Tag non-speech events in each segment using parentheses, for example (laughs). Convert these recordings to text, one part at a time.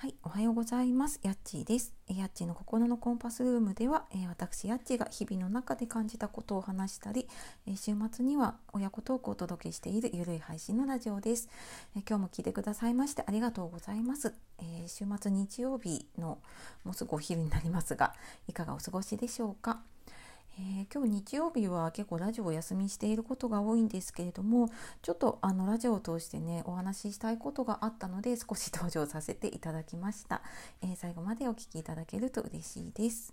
はい、おはようございます。やっちーです。やっちーの心のコンパスルームでは、え、私やっちーが日々の中で感じたことを話したり、え、週末には親子トークをお届けしているゆるい配信のラジオです、え、今日も聞いてくださいましてありがとうございます。え週末日曜日のもうすぐお昼になりますが、いかがお過ごしでしょうか？えー、今日日曜日は結構ラジオをお休みしていることが多いんですけれどもちょっとあのラジオを通してねお話ししたいことがあったので少し登場させていただきました、えー、最後までお聴きいただけると嬉しいです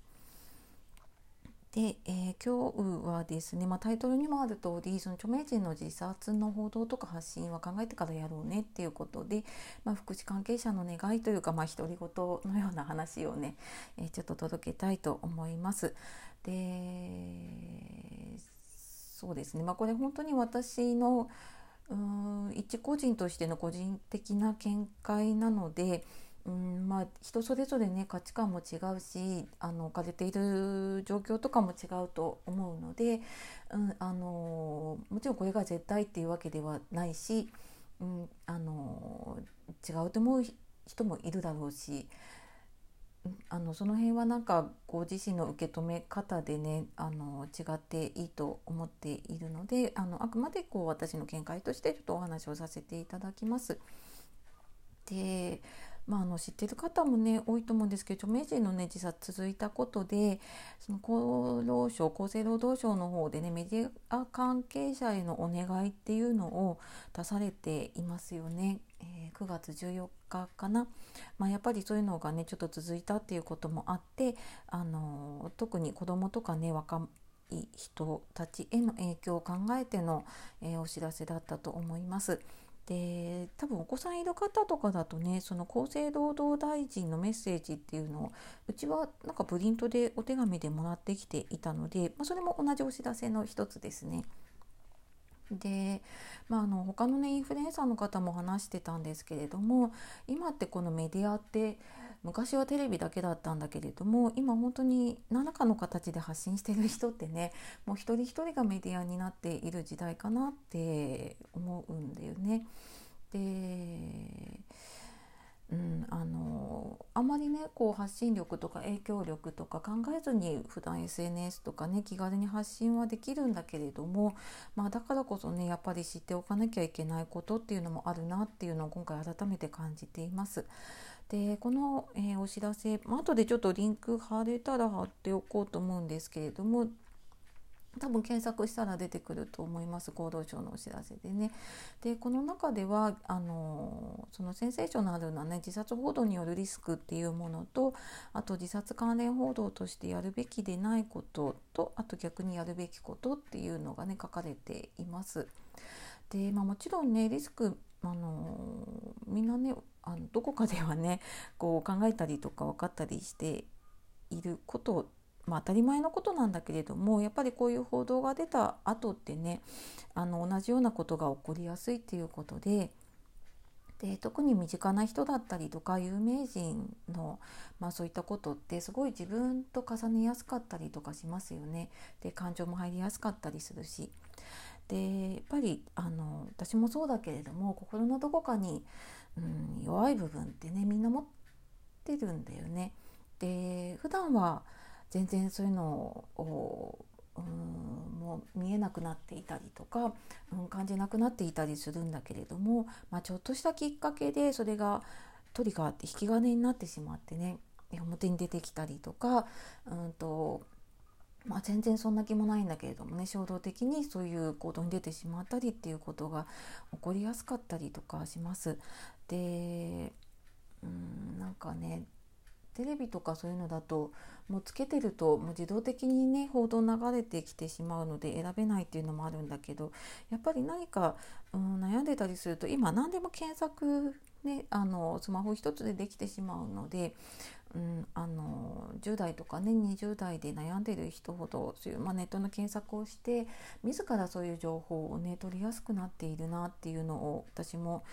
で、えー、今日はですね、まあ、タイトルにもある通りその著名人の自殺の報道とか発信は考えてからやろうねっていうことで、まあ、福祉関係者の願いというか、まあ、独り言のような話をね、えー、ちょっと届けたいと思います。でそうですね、まあ、これ本当に私のうん一個人としての個人的な見解なので、うんまあ、人それぞれね価値観も違うしあの置かれている状況とかも違うと思うので、うん、あのもちろんこれが絶対っていうわけではないし、うん、あの違うと思う人もいるだろうしあのその辺はなんかご自身の受け止め方でねあの違っていいと思っているのであのあくまでこう私の見解としてちょっとお話をさせていただきます。でまあ、あの知ってる方もね多いと思うんですけど著名人のね自殺続いたことでその厚労省厚生労働省の方でねメディア関係者へのお願いっていうのを出されていますよね、えー、9月14日かな、まあ、やっぱりそういうのがねちょっと続いたっていうこともあってあの特に子どもとかね若い人たちへの影響を考えての、えー、お知らせだったと思います。で多分お子さんいる方とかだとねその厚生労働大臣のメッセージっていうのをうちはなんかプリントでお手紙でもらってきていたので、まあ、それも同じお知らせの一つですね。で、まあ、あの他のねインフルエンサーの方も話してたんですけれども今ってこのメディアって昔はテレビだけだったんだけれども今本当に何らかの形で発信してる人ってねもう一人一人がメディアになっている時代かなって思うんだよね。でうん、あのあまりねこう発信力とか影響力とか考えずに普段 SNS とかね気軽に発信はできるんだけれども、まあ、だからこそねやっぱり知っておかなきゃいけないことっていうのもあるなっていうのを今回改めて感じています。でこの、えー、お知らせ、まあ後でちょっとリンク貼れたら貼っておこうと思うんですけれども多分検索したら出てくると思います厚労省のお知らせでね。でこの中ではあのそのセンセーショナルな、ね、自殺報道によるリスクっていうものとあと自殺関連報道としてやるべきでないこととあと逆にやるべきことっていうのがね書かれています。でまあ、もちろんねリスクあのみんなねあのどこかではねこう考えたりとか分かったりしていることまあ、当たり前のことなんだけれどもやっぱりこういう報道が出た後ってねあの同じようなことが起こりやすいっていうことでで特に身近な人だったりとか有名人の、まあ、そういったことってすごい自分と重ねやすかったりとかしますよね。で感情も入りやすかったりするし。でやっぱりあの私もそうだけれども心のどこかに、うん、弱い部分ってねみんな持ってるんだよね。で普段は全然そういうのをうんもう見えなくなっていたりとか、うん、感じなくなっていたりするんだけれども、まあ、ちょっとしたきっかけでそれがトリガーって引き金になってしまってね表に出てきたりとか、うんとまあ、全然そんな気もないんだけれどもね衝動的にそういう行動に出てしまったりっていうことが起こりやすかったりとかします。でうんなんかねテレビとかそういうのだともうつけてるともう自動的にね報道流れてきてしまうので選べないっていうのもあるんだけどやっぱり何か、うん、悩んでたりすると今何でも検索ねあのスマホ一つでできてしまうので、うん、あの10代とかね20代で悩んでる人ほどそういう、まあ、ネットの検索をして自らそういう情報をね取りやすくなっているなっていうのを私も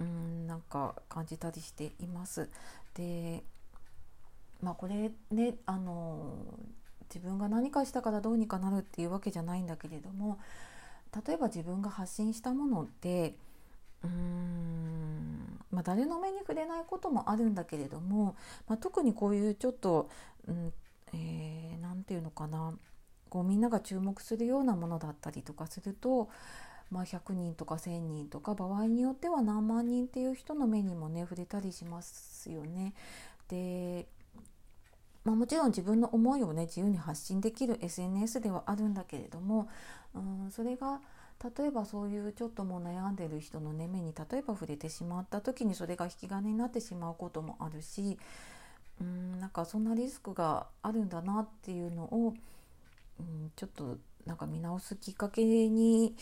うんなんか感じたりしています。でまあこれねあの自分が何かしたからどうにかなるっていうわけじゃないんだけれども例えば自分が発信したものってうーん、まあ、誰の目に触れないこともあるんだけれども、まあ、特にこういうちょっと何、うんえー、て言うのかなこうみんなが注目するようなものだったりとかすると、まあ、100人とか1,000人とか場合によっては何万人っていう人の目にもね触れたりしますよね。でまあ、もちろん自分の思いをね自由に発信できる SNS ではあるんだけれども、うん、それが例えばそういうちょっともう悩んでる人の、ね、目に例えば触れてしまった時にそれが引き金になってしまうこともあるしうんなんかそんなリスクがあるんだなっていうのを、うん、ちょっとなんか見直すきっかけに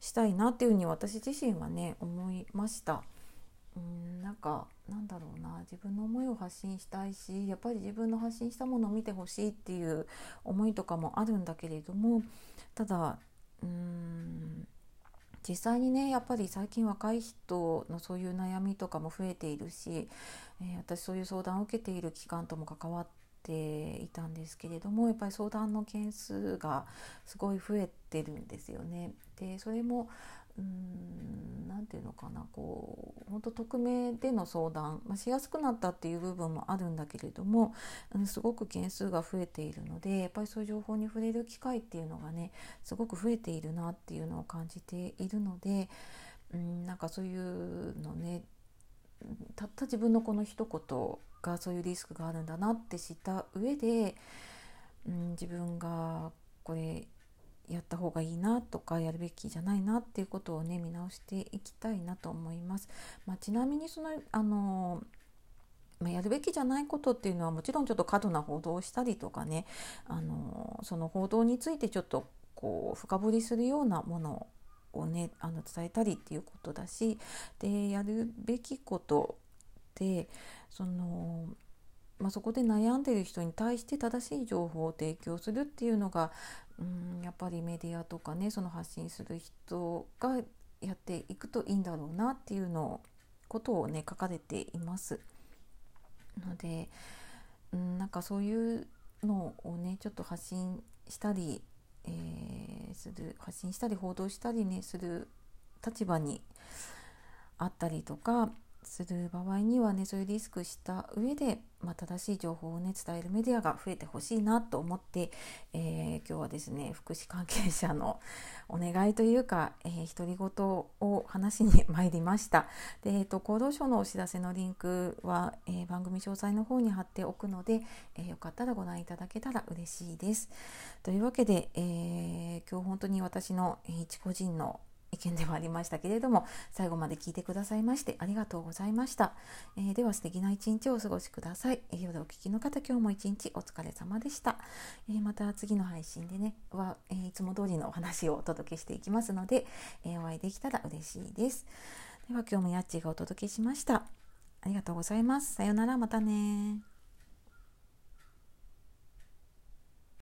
したいなっていうふうに私自身はね思いました。うんなんかなんだろうな自分の思いを発信したいしやっぱり自分の発信したものを見てほしいっていう思いとかもあるんだけれどもただうーん実際にねやっぱり最近若い人のそういう悩みとかも増えているし、えー、私そういう相談を受けている機関とも関わっていたんですけれどもやっぱり相談の件数がすごい増えてるんですよね。でそれも何て言うのかなこう本当匿名での相談、まあ、しやすくなったっていう部分もあるんだけれども、うん、すごく件数が増えているのでやっぱりそういう情報に触れる機会っていうのがねすごく増えているなっていうのを感じているので、うん、なんかそういうのねたった自分のこの一言がそういうリスクがあるんだなって知った上で、うん、自分がこれやった方がいいなとかやるべきじゃないなっていうことをね見直していきたいなと思います。まあ、ちなみにそのあのまあ、やるべきじゃないことっていうのはもちろんちょっと過度な報道をしたりとかねあのその報道についてちょっとこう深掘りするようなものをねあの伝えたりっていうことだしでやるべきことでそのまあ、そこで悩んでる人に対して正しい情報を提供するっていうのがうんやっぱりメディアとかねその発信する人がやっていくといいんだろうなっていうのことをね書かれています。のでうんなんかそういうのをねちょっと発信したり、えー、する発信したり報道したりねする立場にあったりとかする場合にはねそういうリスクした上で、まあ、正しい情報をね伝えるメディアが増えてほしいなと思って、えー、今日はですね福祉関係者の (laughs) お願いというか、えー、独り言を話しに参りました。で、えーと、厚労省のお知らせのリンクは、えー、番組詳細の方に貼っておくので、えー、よかったらご覧いただけたら嬉しいです。というわけで、えー、今日本当に私の一個人の意見ではありましたけれども最後まで聞いてくださいましてありがとうございました、えー、では素敵な一日をお過ごしください、えー、夜お聞きの方今日も一日お疲れ様でした、えー、また次の配信でねは、えいつも通りのお話をお届けしていきますので、えお会いできたら嬉しいです。では今日もやっちがお届けしました。ありがとうございます。さようなら。またね